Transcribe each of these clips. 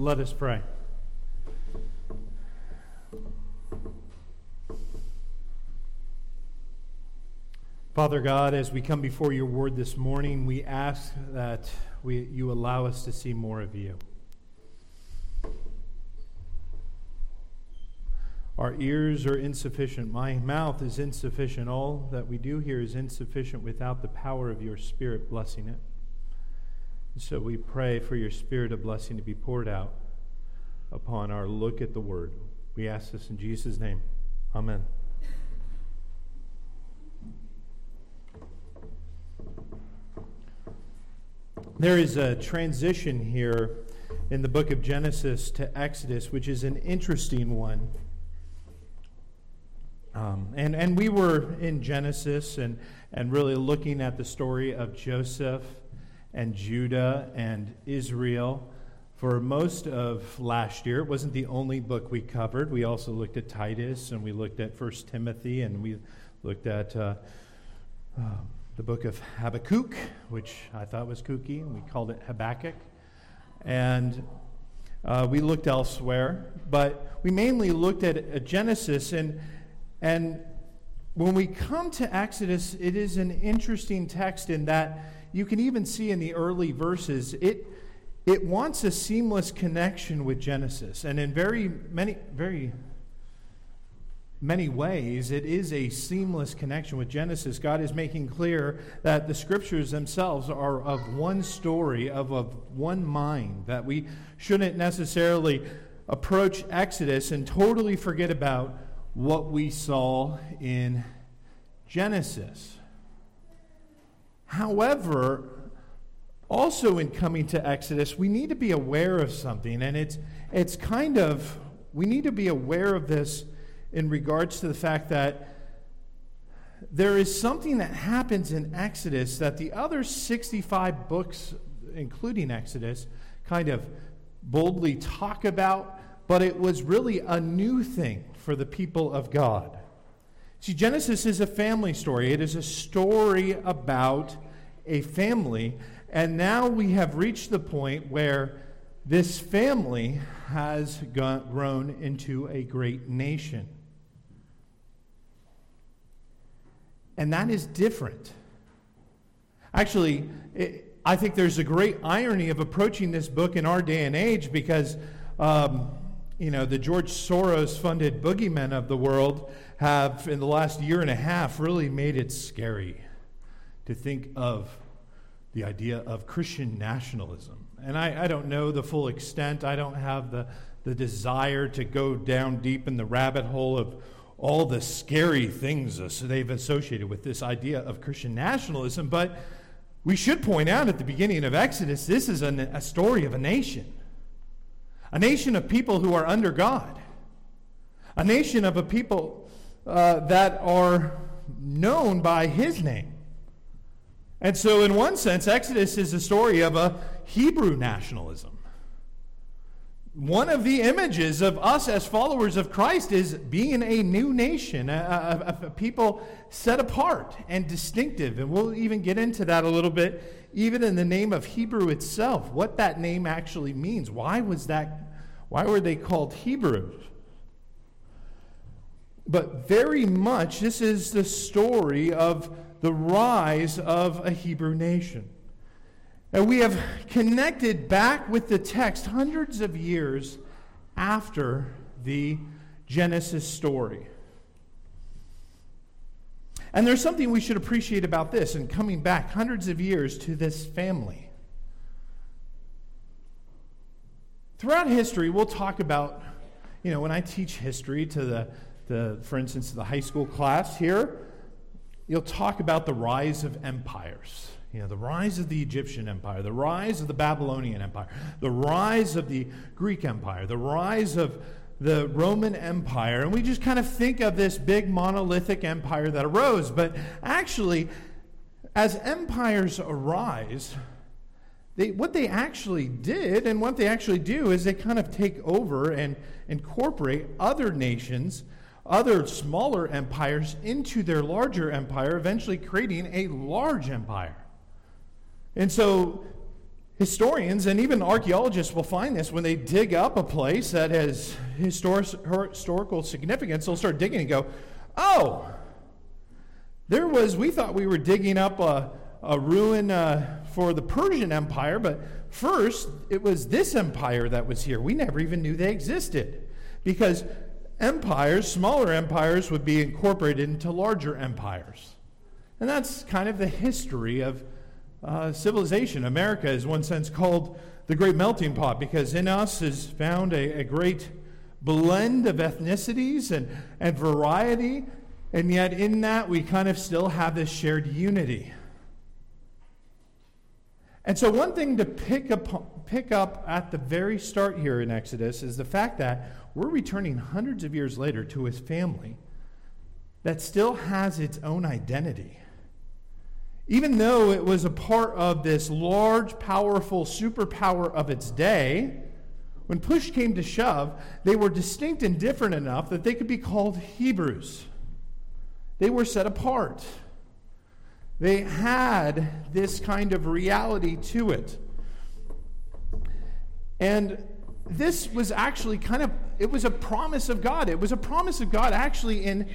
Let us pray. Father God, as we come before your word this morning, we ask that we, you allow us to see more of you. Our ears are insufficient. My mouth is insufficient. All that we do here is insufficient without the power of your Spirit blessing it. So we pray for your Spirit of blessing to be poured out upon our look at the Word. We ask this in Jesus' name. Amen. There is a transition here in the book of Genesis to Exodus, which is an interesting one. Um, and, and we were in Genesis and, and really looking at the story of Joseph and Judah and Israel for most of last year. It wasn't the only book we covered. We also looked at Titus and we looked at First Timothy and we looked at uh, uh, the book of Habakkuk, which I thought was kooky, and we called it Habakkuk. And uh, we looked elsewhere, but we mainly looked at, at Genesis. And, and when we come to Exodus, it is an interesting text in that you can even see in the early verses, it, it wants a seamless connection with Genesis. And in very many, very many ways, it is a seamless connection with Genesis. God is making clear that the scriptures themselves are of one story, of, of one mind, that we shouldn't necessarily approach Exodus and totally forget about what we saw in Genesis. However, also in coming to Exodus, we need to be aware of something, and it's, it's kind of, we need to be aware of this in regards to the fact that there is something that happens in Exodus that the other 65 books, including Exodus, kind of boldly talk about, but it was really a new thing for the people of God. See, Genesis is a family story, it is a story about a family. And now we have reached the point where this family has grown into a great nation. And that is different. Actually, it, I think there's a great irony of approaching this book in our day and age because, um, you know, the George Soros funded boogeymen of the world have, in the last year and a half, really made it scary to think of the idea of Christian nationalism. And I, I don't know the full extent, I don't have the, the desire to go down deep in the rabbit hole of all the scary things they've associated with this idea of Christian nationalism, but we should point out at the beginning of Exodus this is a, a story of a nation. A nation of people who are under God. A nation of a people uh, that are known by his name. And so, in one sense, Exodus is a story of a Hebrew nationalism. One of the images of us as followers of Christ is being a new nation, a, a, a, people set apart and distinctive. And we'll even get into that a little bit, even in the name of Hebrew itself, what that name actually means. Why was that? Why were they called Hebrews? But very much, this is the story of the rise of a Hebrew nation. And we have connected back with the text hundreds of years after the Genesis story. And there's something we should appreciate about this and coming back hundreds of years to this family. Throughout history, we'll talk about, you know, when I teach history to the, the for instance, the high school class here, you'll talk about the rise of empires. You know, the rise of the Egyptian Empire, the rise of the Babylonian Empire, the rise of the Greek Empire, the rise of the Roman Empire. And we just kind of think of this big monolithic empire that arose. But actually, as empires arise, they, what they actually did and what they actually do is they kind of take over and incorporate other nations, other smaller empires into their larger empire, eventually creating a large empire. And so historians and even archaeologists will find this when they dig up a place that has historic, historical significance. They'll start digging and go, oh, there was, we thought we were digging up a, a ruin uh, for the Persian Empire, but first it was this empire that was here. We never even knew they existed because empires, smaller empires, would be incorporated into larger empires. And that's kind of the history of uh, civilization. America is, one sense, called the great melting pot because in us is found a, a great blend of ethnicities and, and variety, and yet in that we kind of still have this shared unity. And so, one thing to pick up, pick up at the very start here in Exodus is the fact that we're returning hundreds of years later to his family that still has its own identity. Even though it was a part of this large, powerful superpower of its day, when push came to shove, they were distinct and different enough that they could be called Hebrews. They were set apart. They had this kind of reality to it. And this was actually kind of it was a promise of God. It was a promise of God actually in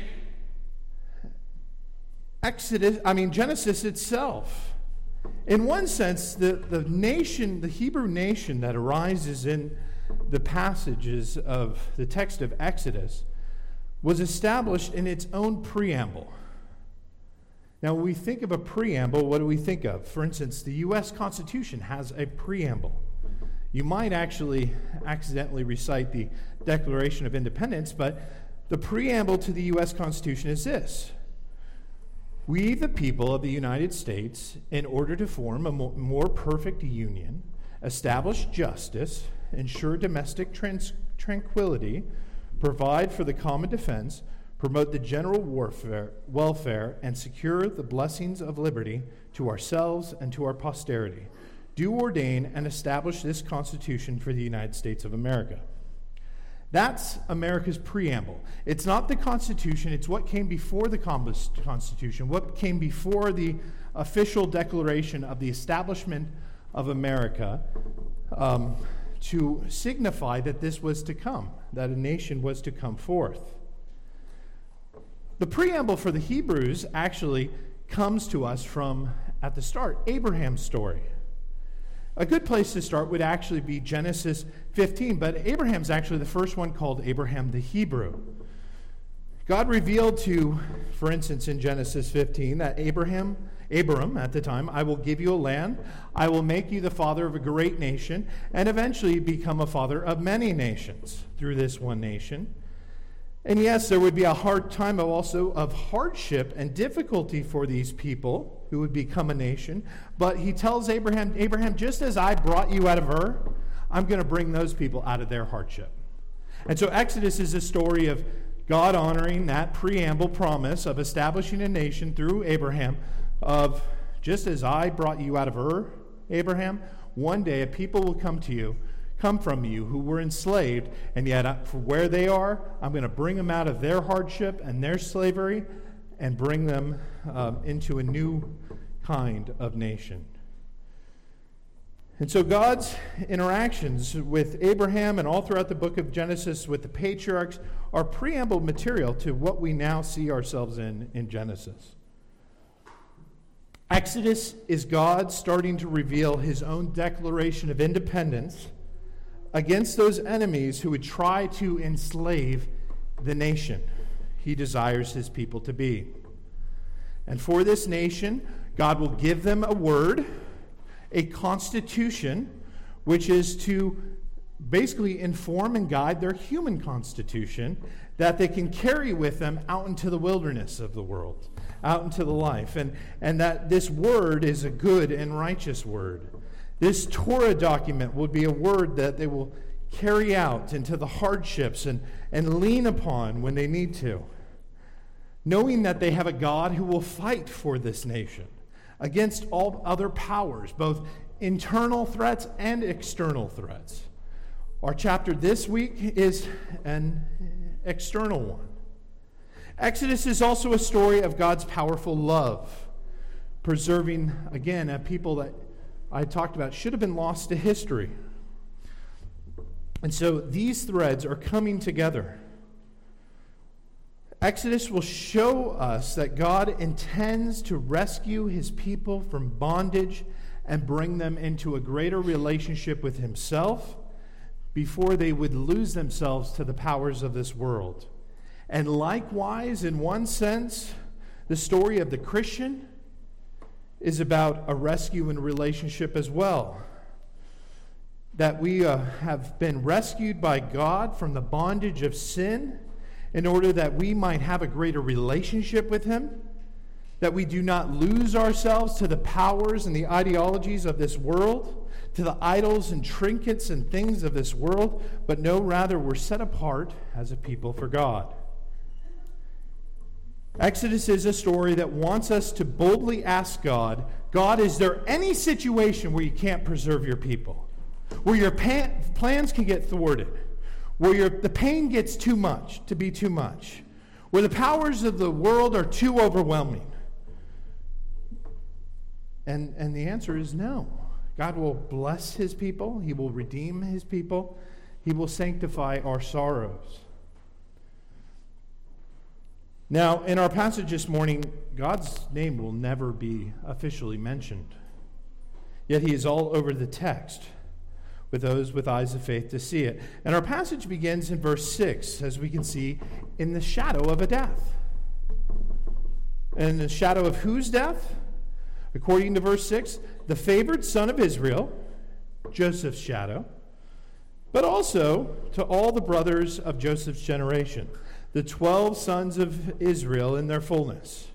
Exodus, I mean, Genesis itself. In one sense, the, the nation, the Hebrew nation that arises in the passages of the text of Exodus, was established in its own preamble. Now, when we think of a preamble, what do we think of? For instance, the U.S. Constitution has a preamble. You might actually accidentally recite the Declaration of Independence, but the preamble to the U.S. Constitution is this we, the people of the United States, in order to form a more perfect union, establish justice, ensure domestic trans- tranquility, provide for the common defense, promote the general warfare, welfare, and secure the blessings of liberty to ourselves and to our posterity. Do ordain and establish this Constitution for the United States of America. That's America's preamble. It's not the Constitution, it's what came before the Constitution, what came before the official declaration of the establishment of America um, to signify that this was to come, that a nation was to come forth. The preamble for the Hebrews actually comes to us from, at the start, Abraham's story. A good place to start would actually be Genesis 15, but Abraham's actually the first one called Abraham the Hebrew. God revealed to, for instance, in Genesis 15, that Abraham, Abram at the time, I will give you a land, I will make you the father of a great nation, and eventually become a father of many nations through this one nation. And yes, there would be a hard time of also of hardship and difficulty for these people who would become a nation. But he tells Abraham, Abraham, just as I brought you out of Ur, I'm going to bring those people out of their hardship. And so Exodus is a story of God honoring that preamble promise of establishing a nation through Abraham of just as I brought you out of Ur, Abraham, one day a people will come to you come from you who were enslaved, and yet uh, for where they are, I'm going to bring them out of their hardship and their slavery and bring them um, into a new kind of nation. And so God's interactions with Abraham and all throughout the book of Genesis with the patriarchs are preamble material to what we now see ourselves in in Genesis. Exodus is God starting to reveal his own declaration of independence against those enemies who would try to enslave the nation he desires his people to be. And for this nation, God will give them a word, a constitution, which is to basically inform and guide their human constitution that they can carry with them out into the wilderness of the world, out into the life. And, and that this word is a good and righteous word. This Torah document will be a word that they will carry out into the hardships and, and lean upon when they need to, knowing that they have a God who will fight for this nation against all other powers, both internal threats and external threats. Our chapter this week is an external one. Exodus is also a story of God's powerful love, preserving, again, a people that I talked about should have been lost to history. And so these threads are coming together. Exodus will show us that God intends to rescue his people from bondage and bring them into a greater relationship with himself before they would lose themselves to the powers of this world. And likewise, in one sense, the story of the Christian is about a rescue and relationship as well. That we uh, have been rescued by God from the bondage of sin in order that we might have a greater relationship with Him, that we do not lose ourselves to the powers and the ideologies of this world, to the idols and trinkets and things of this world, but no, rather, we're set apart as a people for God. Exodus is a story that wants us to boldly ask God God, is there any situation where you can't preserve your people? Where your plans can get thwarted? Where your, the pain gets too much, to be too much? Where the powers of the world are too overwhelming? And, and the answer is no. God will bless his people, he will redeem his people, he will sanctify our sorrows. Now, in our passage this morning, God's name will never be officially mentioned. Yet he is all over the text with those with eyes of faith to see it. And our passage begins in verse 6, as we can see, in the shadow of a death. And the shadow of whose death? According to verse 6, the favored son of Israel, Joseph's shadow, but also to all the brothers of Joseph's generation the twelve sons of Israel in their fullness,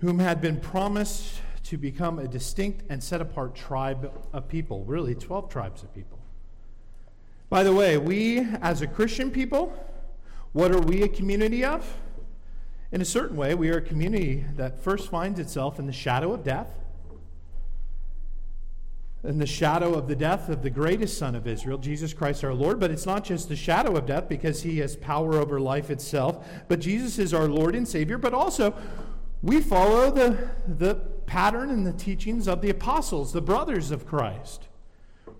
whom had been promised to become a distinct and set apart tribe of people, really, 12 tribes of people. By the way, we as a Christian people, what are we a community of? In a certain way, we are a community that first finds itself in the shadow of death in the shadow of the death of the greatest Son of Israel, Jesus Christ our Lord. But it's not just the shadow of death because he has power over life itself, but Jesus is our Lord and Savior. But also, we follow the, the pattern and the teachings of the apostles, the brothers of Christ.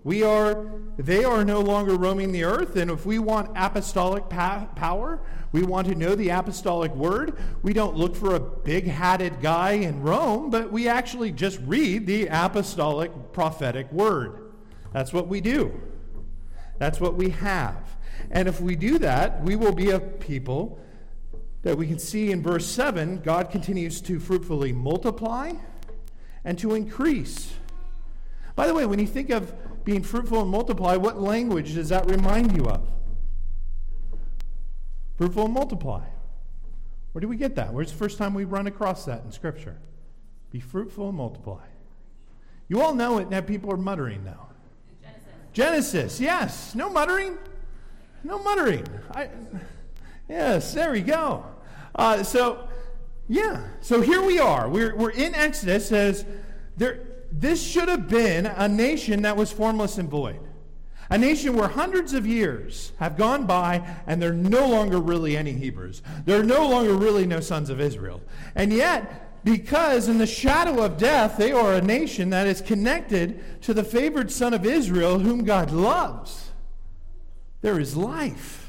We are, they are no longer roaming the earth, and if we want apostolic pa- power, we want to know the apostolic word. We don't look for a big hatted guy in Rome, but we actually just read the apostolic prophetic word. That's what we do. That's what we have. And if we do that, we will be a people that we can see in verse 7 God continues to fruitfully multiply and to increase. By the way, when you think of being fruitful and multiply, what language does that remind you of? Fruitful and multiply. Where do we get that? Where's the first time we run across that in Scripture? Be fruitful and multiply. You all know it, now people are muttering now. Genesis. Genesis, yes. No muttering. No muttering. I, yes, there we go. Uh, so, yeah. So here we are. We're, we're in Exodus. As there, this should have been a nation that was formless and void. A nation where hundreds of years have gone by and there are no longer really any Hebrews. There are no longer really no sons of Israel. And yet, because in the shadow of death, they are a nation that is connected to the favored son of Israel whom God loves. There is life.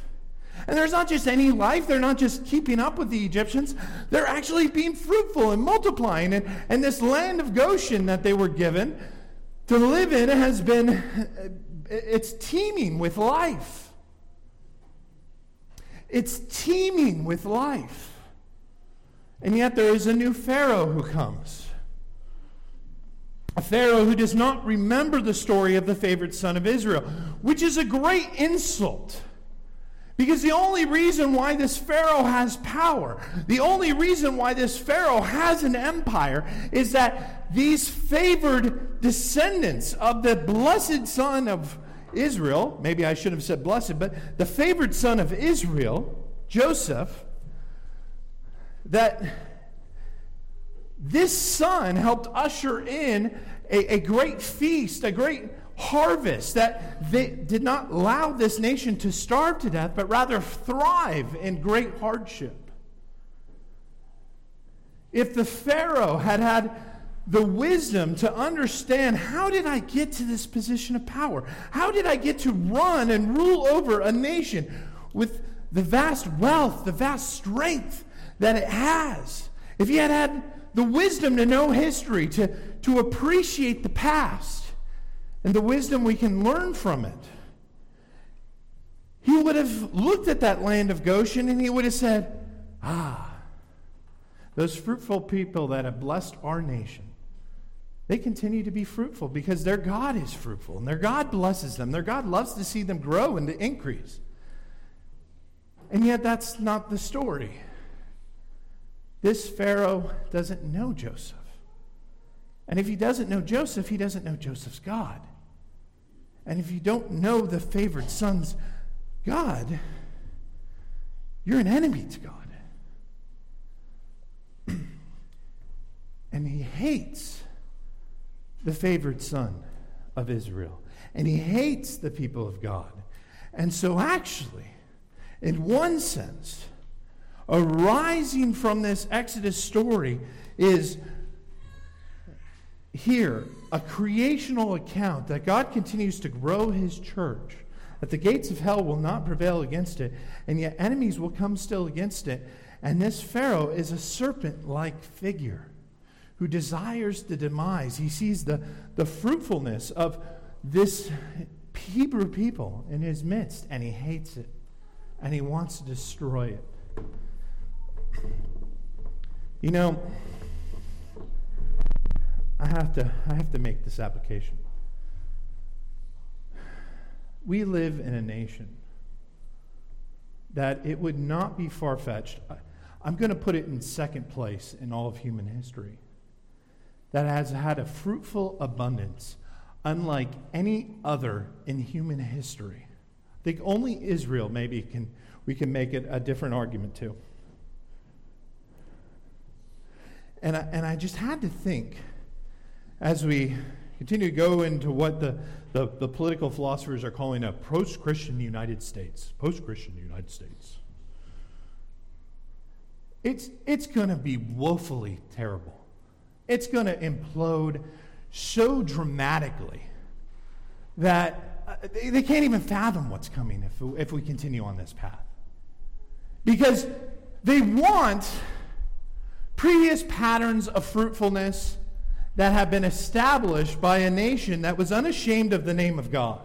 And there's not just any life, they're not just keeping up with the Egyptians, they're actually being fruitful and multiplying. And, and this land of Goshen that they were given to live in has been, uh, it's teeming with life. It's teeming with life. And yet there is a new Pharaoh who comes. A Pharaoh who does not remember the story of the favored son of Israel, which is a great insult because the only reason why this Pharaoh has power, the only reason why this Pharaoh has an empire, is that these favored descendants of the blessed son of Israel, maybe I should have said blessed, but the favored son of Israel, Joseph, that this son helped usher in a, a great feast, a great harvest, that they did not allow this nation to starve to death, but rather thrive in great hardship. If the Pharaoh had had the wisdom to understand how did I get to this position of power? How did I get to run and rule over a nation with the vast wealth, the vast strength that it has? If he had had the wisdom to know history, to, to appreciate the past, and the wisdom we can learn from it, he would have looked at that land of Goshen and he would have said, Ah, those fruitful people that have blessed our nation, they continue to be fruitful because their God is fruitful and their God blesses them. Their God loves to see them grow and to increase. And yet, that's not the story. This Pharaoh doesn't know Joseph. And if he doesn't know Joseph, he doesn't know Joseph's God. And if you don't know the favored son's God, you're an enemy to God. and he hates the favored son of Israel. And he hates the people of God. And so, actually, in one sense, arising from this Exodus story is here a creational account that God continues to grow his church, that the gates of hell will not prevail against it, and yet enemies will come still against it. And this Pharaoh is a serpent like figure who desires the demise. He sees the, the fruitfulness of this Hebrew people in his midst, and he hates it, and he wants to destroy it. You know, I have to, I have to make this application. We live in a nation that it would not be far fetched. I'm going to put it in second place in all of human history that has had a fruitful abundance unlike any other in human history. I think only Israel maybe can we can make it a different argument to. And I, and I just had to think as we continue to go into what the, the, the political philosophers are calling a post Christian United States. Post Christian United States. It's, it's going to be woefully terrible. It's going to implode so dramatically that uh, they, they can't even fathom what's coming if, if we continue on this path. Because they want previous patterns of fruitfulness that have been established by a nation that was unashamed of the name of God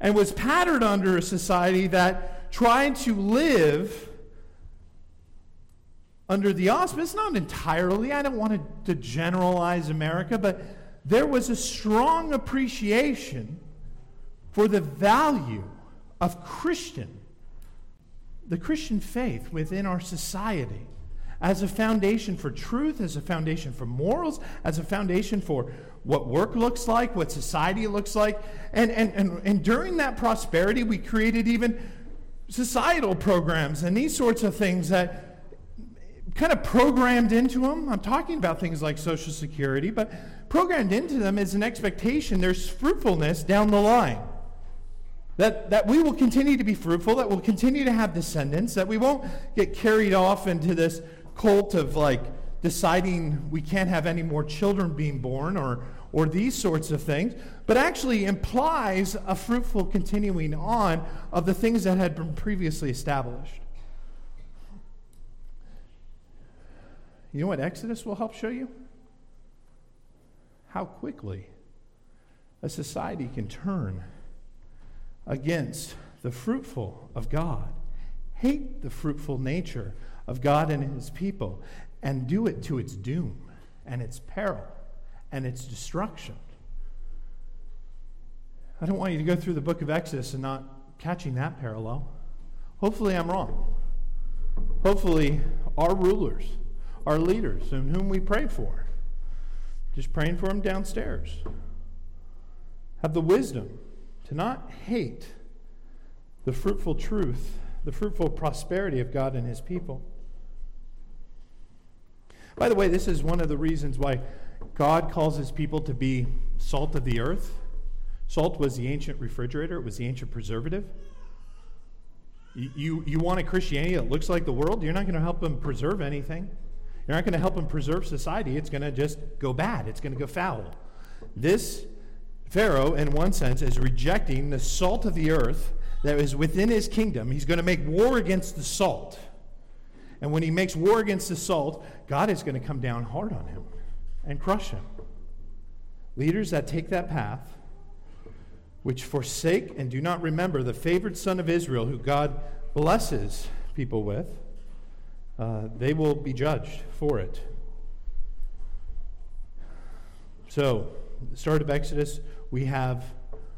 and was patterned under a society that tried to live under the auspice, not entirely, I don't want to generalize America, but there was a strong appreciation for the value of Christian, the Christian faith within our society as a foundation for truth, as a foundation for morals, as a foundation for what work looks like, what society looks like. And, and, and, and during that prosperity, we created even societal programs and these sorts of things that kind of programmed into them. I'm talking about things like Social Security, but programmed into them is an expectation there's fruitfulness down the line. That, that we will continue to be fruitful, that we'll continue to have descendants, that we won't get carried off into this cult of like deciding we can't have any more children being born or, or these sorts of things, but actually implies a fruitful continuing on of the things that had been previously established. You know what Exodus will help show you? How quickly a society can turn against the fruitful of God, hate the fruitful nature of God and his people, and do it to its doom and its peril and its destruction. I don't want you to go through the book of Exodus and not catching that parallel. Hopefully, I'm wrong. Hopefully, our rulers our leaders whom we pray for. Just praying for them downstairs. Have the wisdom to not hate the fruitful truth, the fruitful prosperity of God and His people. By the way, this is one of the reasons why God calls His people to be salt of the earth. Salt was the ancient refrigerator, it was the ancient preservative. You, you, want a Christianity that looks like the world, you're not going to help them preserve anything. You're not going to help them preserve society. It's going to just go bad, it's going to go foul. This Pharaoh, in one sense, is rejecting the salt of the earth that is within his kingdom. He's going to make war against the salt. And when he makes war against the salt, God is going to come down hard on him and crush him. Leaders that take that path, which forsake and do not remember the favored son of Israel, who God blesses people with, uh, they will be judged for it. So, the start of Exodus, we have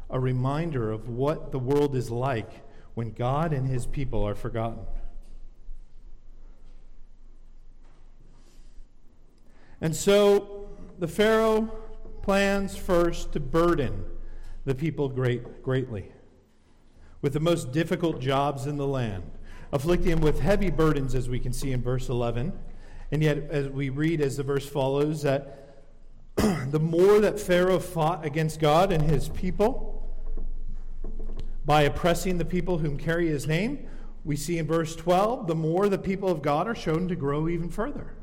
a reminder of what the world is like when God and his people are forgotten. And so the Pharaoh plans first to burden the people great, greatly with the most difficult jobs in the land, afflicting them with heavy burdens, as we can see in verse 11. And yet, as we read as the verse follows, that the more that Pharaoh fought against God and his people by oppressing the people whom carry his name, we see in verse 12, the more the people of God are shown to grow even further.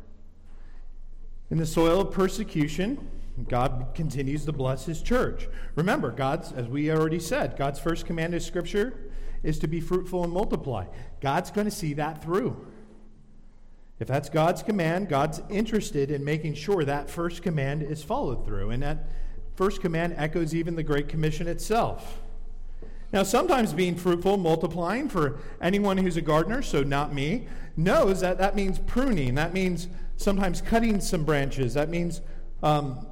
In the soil of persecution, God continues to bless his church. Remember, God's, as we already said, God's first command in Scripture is to be fruitful and multiply. God's going to see that through. If that's God's command, God's interested in making sure that first command is followed through. And that first command echoes even the Great Commission itself. Now, sometimes being fruitful, multiplying, for anyone who's a gardener, so not me, knows that that means pruning. That means sometimes cutting some branches. That means um,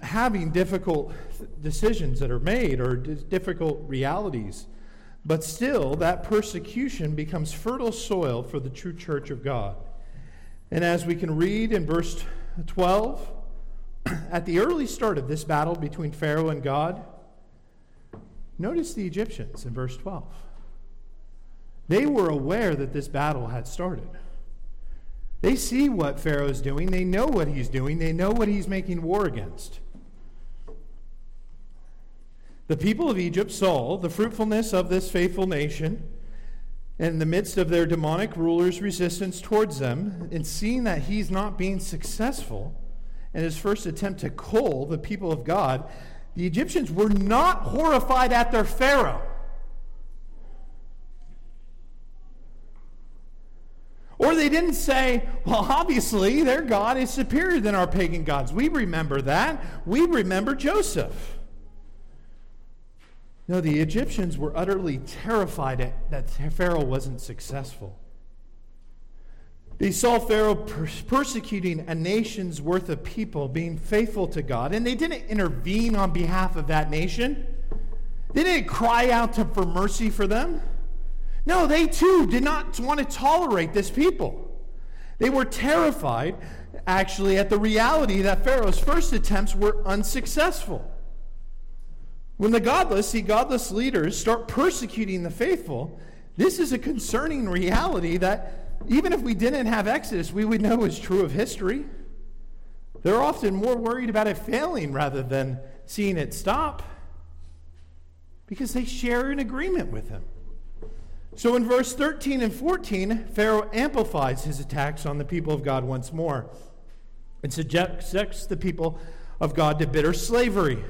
having difficult decisions that are made or difficult realities. But still, that persecution becomes fertile soil for the true church of God. And as we can read in verse 12, at the early start of this battle between Pharaoh and God, Notice the Egyptians in verse 12. They were aware that this battle had started. They see what Pharaoh's doing, they know what he's doing, they know what he's making war against. The people of Egypt saw the fruitfulness of this faithful nation in the midst of their demonic rulers' resistance towards them, and seeing that he's not being successful in his first attempt to cull the people of God, the Egyptians were not horrified at their Pharaoh. Or they didn't say, well, obviously their God is superior than our pagan gods. We remember that. We remember Joseph. No, the Egyptians were utterly terrified that Pharaoh wasn't successful. They saw Pharaoh persecuting a nation's worth of people being faithful to God, and they didn't intervene on behalf of that nation. They didn't cry out to, for mercy for them. No, they too did not want to tolerate this people. They were terrified, actually, at the reality that Pharaoh's first attempts were unsuccessful. When the godless see godless leaders start persecuting the faithful, this is a concerning reality that even if we didn't have Exodus, we would know is true of history. They're often more worried about it failing rather than seeing it stop because they share an agreement with him. So in verse 13 and 14, Pharaoh amplifies his attacks on the people of God once more and subjects the people of God to bitter slavery.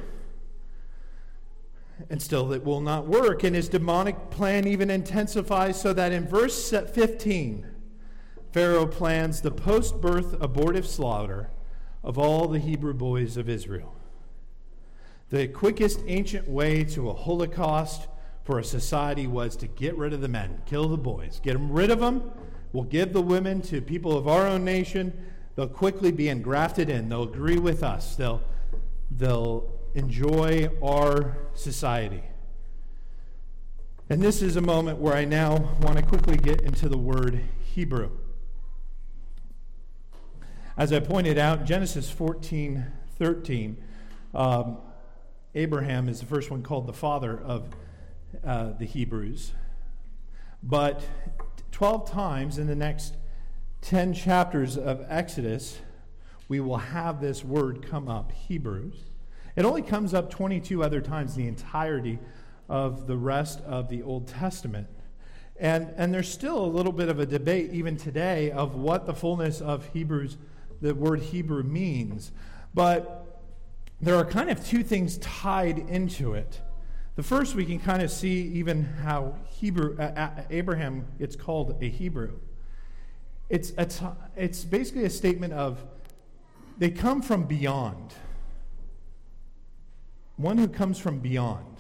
And still, it will not work. And his demonic plan even intensifies so that in verse 15, Pharaoh plans the post birth abortive slaughter of all the Hebrew boys of Israel. The quickest ancient way to a Holocaust for a society was to get rid of the men, kill the boys, get them rid of them. We'll give the women to people of our own nation. They'll quickly be engrafted in. They'll agree with us. They'll, they'll enjoy our society. And this is a moment where I now want to quickly get into the word Hebrew. As I pointed out, Genesis 14 13, um, Abraham is the first one called the father of uh, the Hebrews. But 12 times in the next 10 chapters of Exodus, we will have this word come up, Hebrews. It only comes up 22 other times in the entirety of the rest of the Old Testament. And, and there's still a little bit of a debate, even today, of what the fullness of Hebrews the word Hebrew means. But there are kind of two things tied into it. The first, we can kind of see even how Hebrew, uh, Abraham it's called a Hebrew. It's, a t- it's basically a statement of they come from beyond. One who comes from beyond.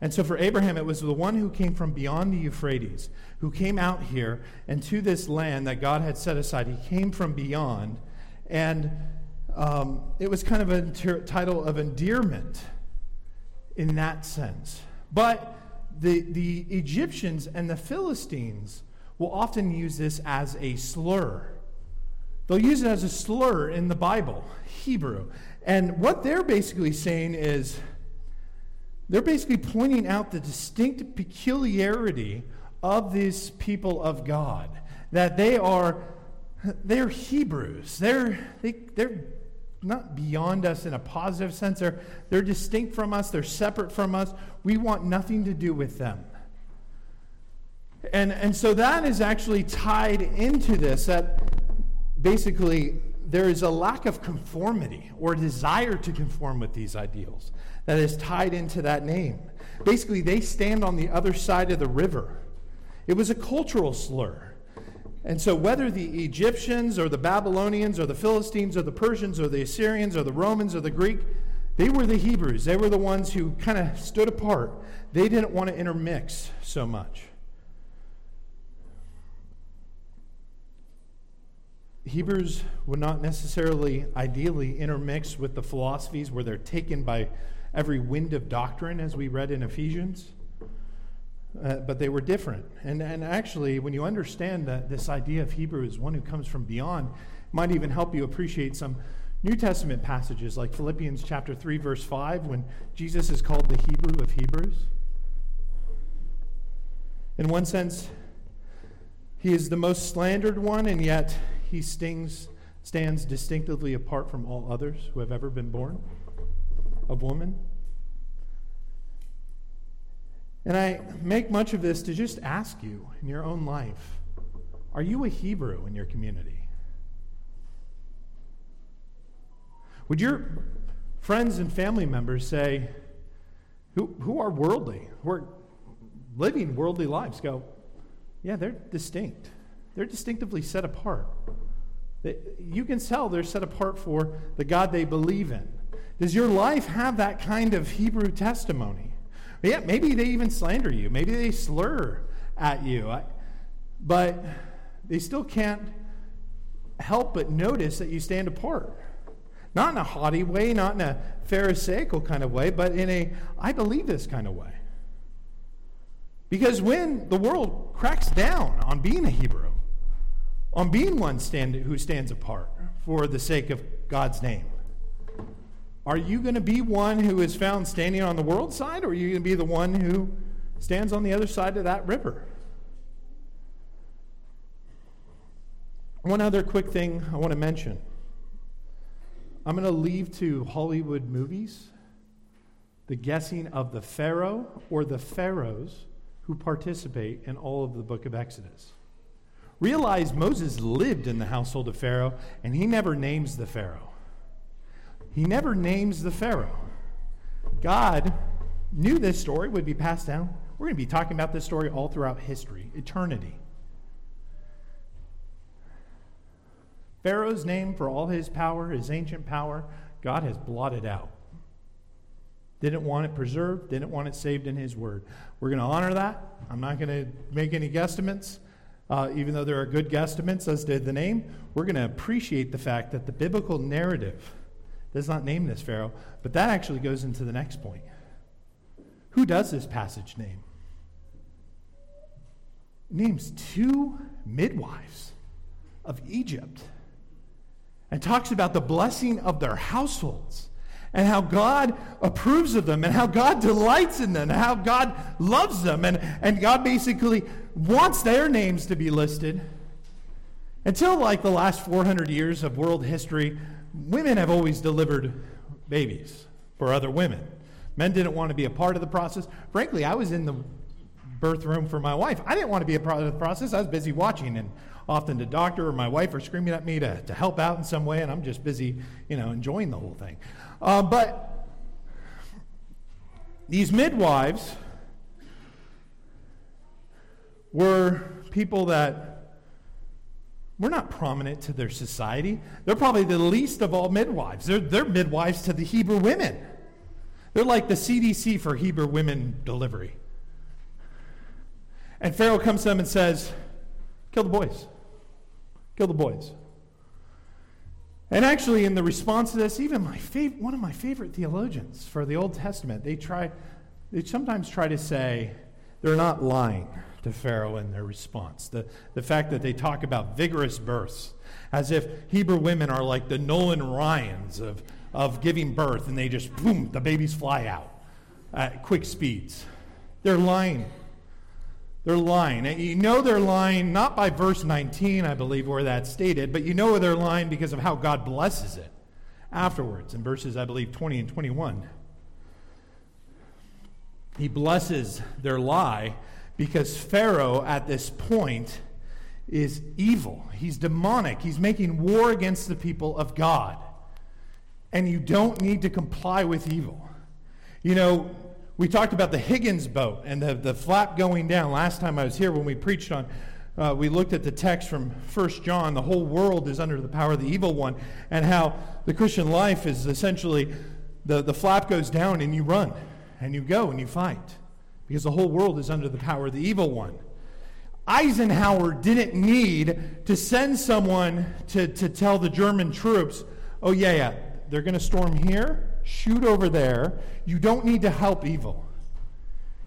And so for Abraham, it was the one who came from beyond the Euphrates, who came out here and to this land that God had set aside. He came from beyond. And um, it was kind of a title of endearment in that sense. But the, the Egyptians and the Philistines will often use this as a slur. They'll use it as a slur in the Bible, Hebrew. And what they're basically saying is they're basically pointing out the distinct peculiarity of these people of God, that they are they're Hebrews. They're they, they're not beyond us in a positive sense. They're, they're distinct from us. They're separate from us. We want nothing to do with them. And, and so that is actually tied into this that basically there is a lack of conformity or desire to conform with these ideals that is tied into that name. Basically, they stand on the other side of the river. It was a cultural slur. And so, whether the Egyptians or the Babylonians or the Philistines or the Persians or the Assyrians or the Romans or the Greek, they were the Hebrews. They were the ones who kind of stood apart. They didn't want to intermix so much. Hebrews would not necessarily ideally intermix with the philosophies where they're taken by every wind of doctrine, as we read in Ephesians. Uh, but they were different. And, and actually, when you understand that this idea of Hebrew is one who comes from beyond, might even help you appreciate some New Testament passages like Philippians chapter 3, verse 5, when Jesus is called the Hebrew of Hebrews. In one sense, he is the most slandered one, and yet he stings, stands distinctively apart from all others who have ever been born of woman. And I make much of this to just ask you in your own life are you a Hebrew in your community? Would your friends and family members say, who, who are worldly, who are living worldly lives, go, yeah, they're distinct. They're distinctively set apart. You can tell they're set apart for the God they believe in. Does your life have that kind of Hebrew testimony? Yeah, maybe they even slander you. Maybe they slur at you. But they still can't help but notice that you stand apart. Not in a haughty way, not in a Pharisaical kind of way, but in a I believe this kind of way. Because when the world cracks down on being a Hebrew, on being one stand, who stands apart for the sake of God's name, are you going to be one who is found standing on the world side, or are you going to be the one who stands on the other side of that river? One other quick thing I want to mention. I'm going to leave to Hollywood movies the guessing of the Pharaoh or the pharaohs who participate in all of the book of Exodus. Realize Moses lived in the household of Pharaoh, and he never names the Pharaoh. He never names the Pharaoh. God knew this story would be passed down. We're going to be talking about this story all throughout history, eternity. Pharaoh's name, for all his power, his ancient power, God has blotted out. Didn't want it preserved, didn't want it saved in his word. We're going to honor that. I'm not going to make any guesstimates, uh, even though there are good guesstimates, as did the name. We're going to appreciate the fact that the biblical narrative does not name this Pharaoh, but that actually goes into the next point. Who does this passage name? It names two midwives of Egypt and talks about the blessing of their households and how God approves of them and how God delights in them and how God loves them. And, and God basically wants their names to be listed. Until like the last 400 years of world history, women have always delivered babies for other women. Men didn't want to be a part of the process. Frankly, I was in the birth room for my wife. I didn't want to be a part of the process. I was busy watching, and often the doctor or my wife are screaming at me to, to help out in some way, and I'm just busy, you know, enjoying the whole thing. Uh, but these midwives were people that were not prominent to their society. They're probably the least of all midwives. They're, they're midwives to the Hebrew women. They're like the CDC for Hebrew women delivery. And Pharaoh comes to them and says, Kill the boys. Kill the boys. And actually, in the response to this, even my fav- one of my favorite theologians for the Old Testament, they try, they sometimes try to say they're not lying to Pharaoh in their response. The, the fact that they talk about vigorous births, as if Hebrew women are like the Nolan Ryans of, of giving birth, and they just, boom, the babies fly out at quick speeds. They're lying. They're lying. And you know they're lying not by verse 19, I believe, where that's stated, but you know they're lying because of how God blesses it afterwards in verses, I believe, 20 and 21. He blesses their lie because Pharaoh, at this point, is evil. He's demonic. He's making war against the people of God. And you don't need to comply with evil. You know, we talked about the Higgins boat and the, the flap going down last time I was here when we preached on. Uh, we looked at the text from 1 John. The whole world is under the power of the evil one, and how the Christian life is essentially the, the flap goes down and you run and you go and you fight because the whole world is under the power of the evil one. Eisenhower didn't need to send someone to, to tell the German troops, oh, yeah, yeah, they're going to storm here shoot over there. You don't need to help evil.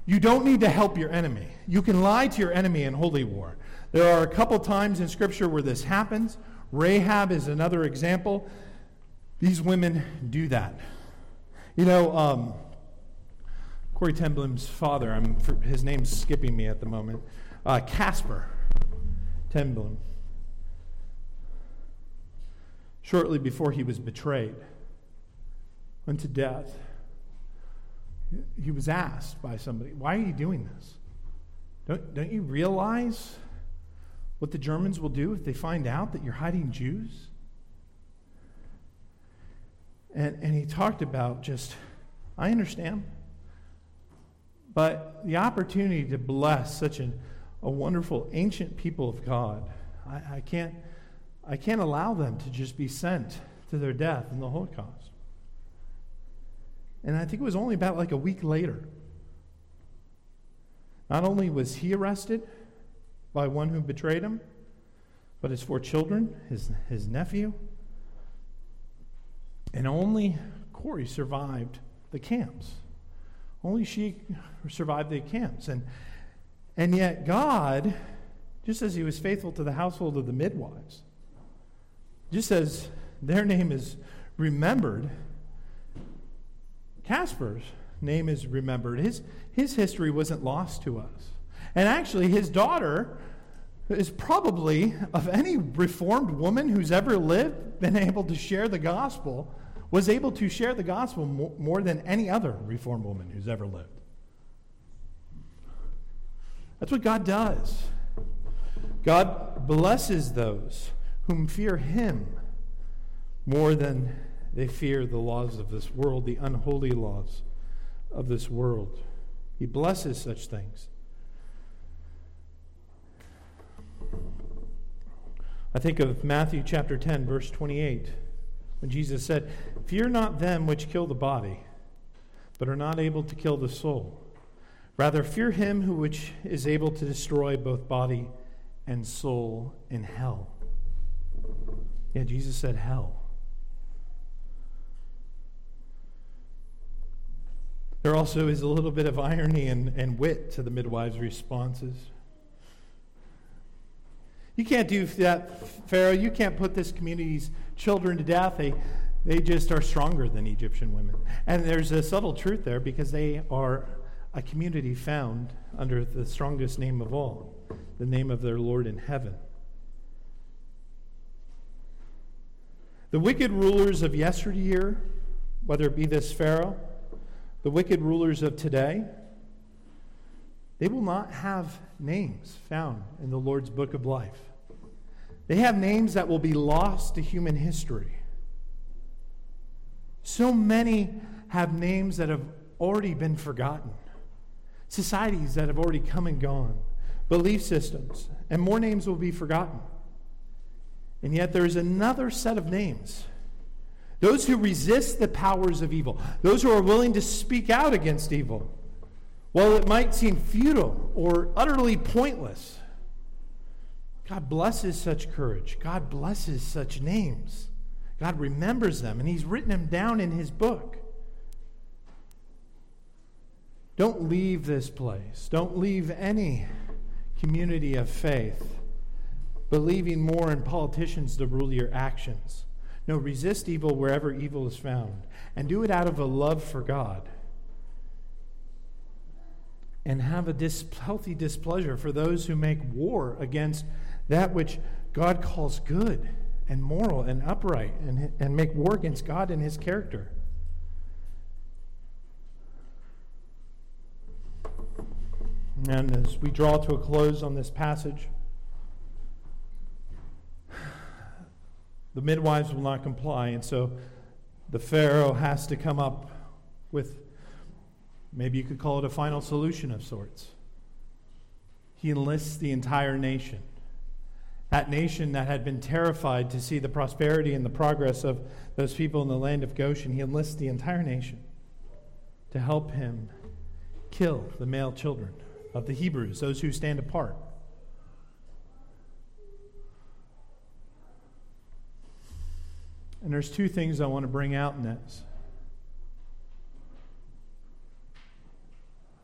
You don't need to help your enemy. You can lie to your enemy in holy war. There are a couple times in Scripture where this happens. Rahab is another example. These women do that. You know, um, Corrie ten Boom's father, I'm, his name's skipping me at the moment, uh, Casper ten Shortly before he was betrayed, unto death. He was asked by somebody, Why are you doing this? Don't, don't you realize what the Germans will do if they find out that you're hiding Jews? And, and he talked about just, I understand, but the opportunity to bless such an, a wonderful ancient people of God, I, I, can't, I can't allow them to just be sent to their death in the Holocaust. And I think it was only about like a week later. Not only was he arrested by one who betrayed him, but his four children, his, his nephew, and only Corrie survived the camps. Only she survived the camps. And, and yet, God, just as he was faithful to the household of the midwives, just as their name is remembered Casper's name is remembered. His, his history wasn't lost to us. And actually, his daughter is probably, of any reformed woman who's ever lived, been able to share the gospel, was able to share the gospel more, than any other reformed woman who's ever lived. That's what God does. God blesses those whom fear Him more than they fear the laws of this world, the unholy laws of this world. He blesses such things. I think of Matthew chapter 10, verse 28, when Jesus said, Fear not them which kill the body, but are not able to kill the soul. Rather, fear him who which is able to destroy both body and soul in hell. Yeah, Jesus said hell. There also is a little bit of irony and, and wit to the midwives' responses. You can't do that, Pharaoh. You can't put this community's children to death. They, they just are stronger than Egyptian women. And there's a subtle truth there because they are a community found under the strongest name of all, the name of their Lord in heaven. The wicked rulers of yesteryear, whether it be this Pharaoh, the wicked rulers of today, they will not have names found in the Lord's book of life. They have names that will be lost to human history. So many have names that have already been forgotten, societies that have already come and gone, belief systems, and more names will be forgotten. And yet there is another set of names. Those who resist the powers of evil, those who are willing to speak out against evil. While it might seem futile or utterly pointless, God blesses such courage. God blesses such names. God remembers them, and He's written them down in His book. Don't leave this place. Don't leave any community of faith believing more in politicians to rule your actions. No, resist evil wherever evil is found, and do it out of a love for God. And have a dis- healthy displeasure for those who make war against that which God calls good and moral and upright and, and make war against God and his character. And as we draw to a close on this passage, the midwives will not comply, and so the Pharaoh has to come up with maybe you could call it a final solution of sorts. He enlists the entire nation. That nation that had been terrified to see the prosperity and the progress of those people in the land of Goshen, he enlists the entire nation to help him kill the male children of the Hebrews, those who stand apart. And there's two things I want to bring out in this.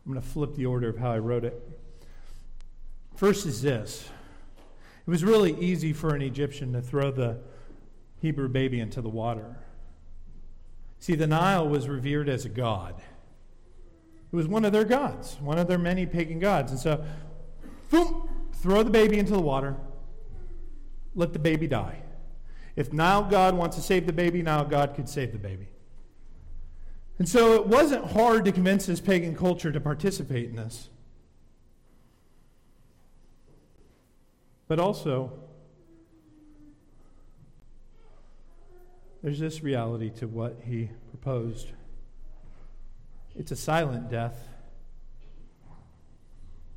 I'm going to flip the order of how I wrote it. First is this it was really easy for an Egyptian to throw the Hebrew baby into the water. See, the Nile was revered as a god. It was one of their gods, one of their many pagan gods. And so, boom, throw the baby into the water, let the baby die. If Nile God wants to save the baby, Nile God could save the baby. And so it wasn't hard to convince this pagan culture to participate in this. But also, there's this reality to what he proposed it's a silent death.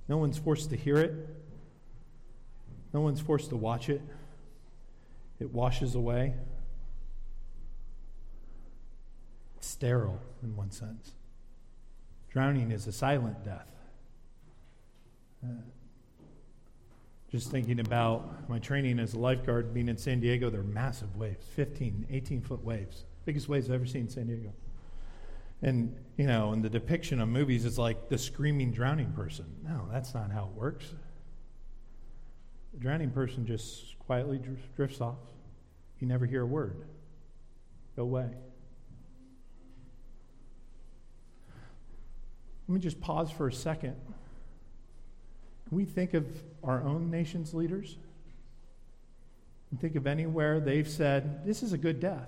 No one's forced to hear it, no one's forced to watch it. It washes away. It's sterile in one sense. Drowning is a silent death. Uh, just thinking about my training as a lifeguard being in San Diego, there are massive waves 15, 18 foot waves. Biggest waves I've ever seen in San Diego. And, you know, in the depiction of movies, it's like the screaming drowning person. No, that's not how it works. The drowning person just quietly drifts off. You never hear a word. Go away. Let me just pause for a second. Can we think of our own nation's leaders? And think of anywhere they've said, this is a good death,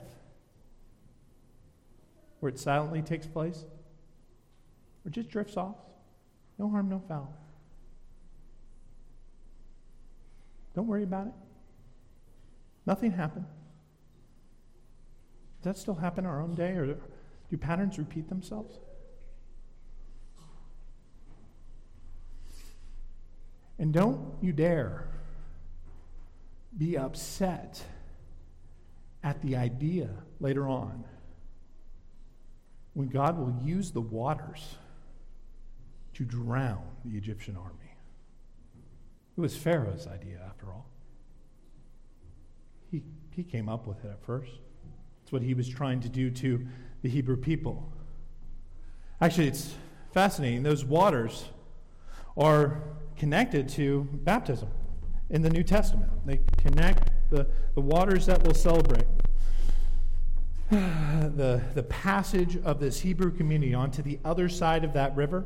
where it silently takes place, or just drifts off. No harm, no foul. Don't worry about it. Nothing happened. Does that still happen our own day, or do patterns repeat themselves? And don't you dare be upset at the idea later on when God will use the waters to drown the Egyptian army. It was Pharaoh's idea, after all. He, he came up with it at first. It's what he was trying to do to the Hebrew people. Actually, it's fascinating. Those waters are connected to baptism in the New Testament. They connect the, the waters that will celebrate the, the passage of this Hebrew community onto the other side of that river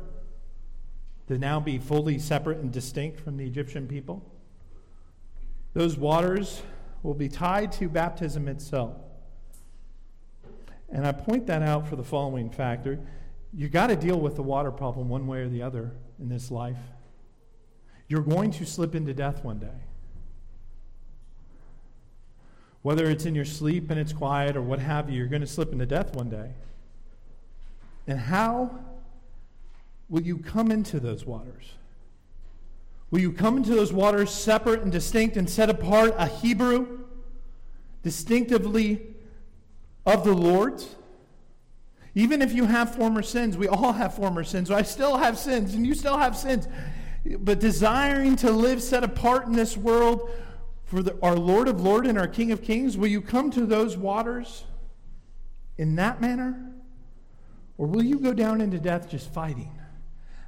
to now be fully separate and distinct from the Egyptian people. Those waters will be tied to baptism itself. And I point that out for the following factor. You've got to deal with the water problem one way or the other in this life. You're going to slip into death one day. Whether it's in your sleep and it's quiet or what have you, you're going to slip into death one day. And how will you come into those waters? Will you come into those waters separate and distinct and set apart a Hebrew, distinctively of the Lord's? Even if you have former sins, we all have former sins. I still have sins, and you still have sins. But desiring to live set apart in this world for the, our Lord of Lords and our King of Kings, will you come to those waters in that manner? Or will you go down into death just fighting?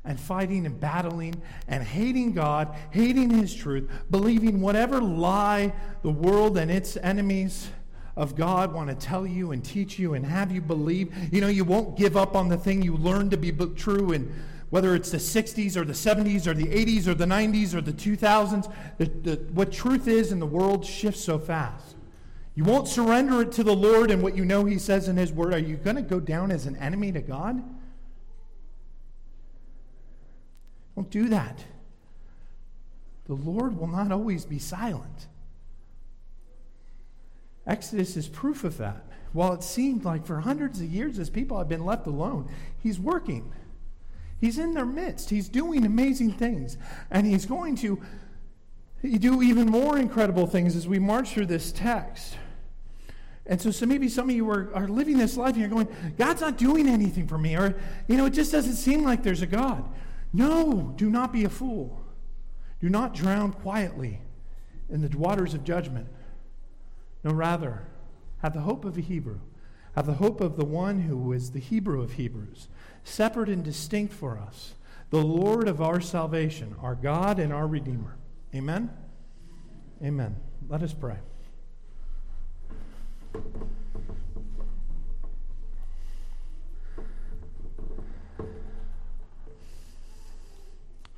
and fighting and battling and hating God, hating His truth, believing whatever lie the world and its enemies of God want to tell you and teach you and have you believe. You know, you won't give up on the thing you learned to be true and whether it's the 60s or the 70s or the 80s or the 90s or the 2000s, the, the, what truth is in the world shifts so fast. You won't surrender it to the Lord and what you know He says in His Word. Are you going to go down as an enemy to God? Don't do that. The Lord will not always be silent. Exodus is proof of that. While it seemed like for hundreds of years his people have been left alone, he's working. He's in their midst. He's doing amazing things. And he's going to do even more incredible things as we march through this text. And so, so maybe some of you are, are living this life and you're going, God's not doing anything for me. Or, you know, it just doesn't seem like there's a God. No, do not be a fool. Do not drown quietly in the waters of judgment. No, rather, have the hope of a Hebrew. Have the hope of the one who is the Hebrew of Hebrews, separate and distinct for us, the Lord of our salvation, our God and our Redeemer. Amen? Amen. Let us pray.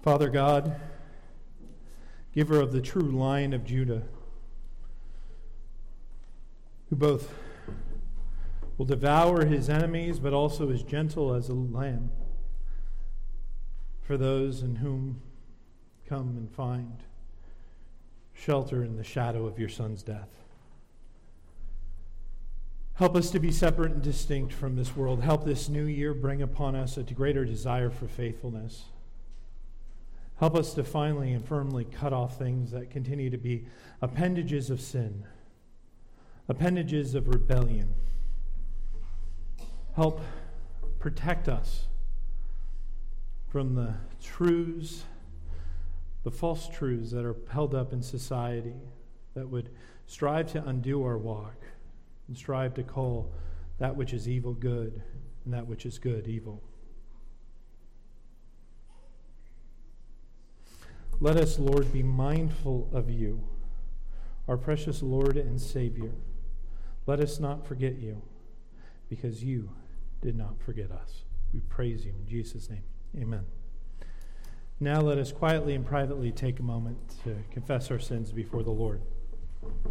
Father God, giver of the true lion of Judah, who both will devour his enemies, but also is gentle as a lamb for those in whom come and find shelter in the shadow of your son's death. Help us to be separate and distinct from this world. Help this new year bring upon us a greater desire for faithfulness. Help us to finally and firmly cut off things that continue to be appendages of sin appendages of rebellion. Help protect us from the truths, the false truths that are held up in society that would strive to undo our walk and strive to call that which is evil good and that which is good evil. Let us, Lord, be mindful of you, our precious Lord and Savior. Let us not forget you, because you did not forget us. We praise you in Jesus' name. Amen. Now let us quietly and privately take a moment to confess our sins before the Lord.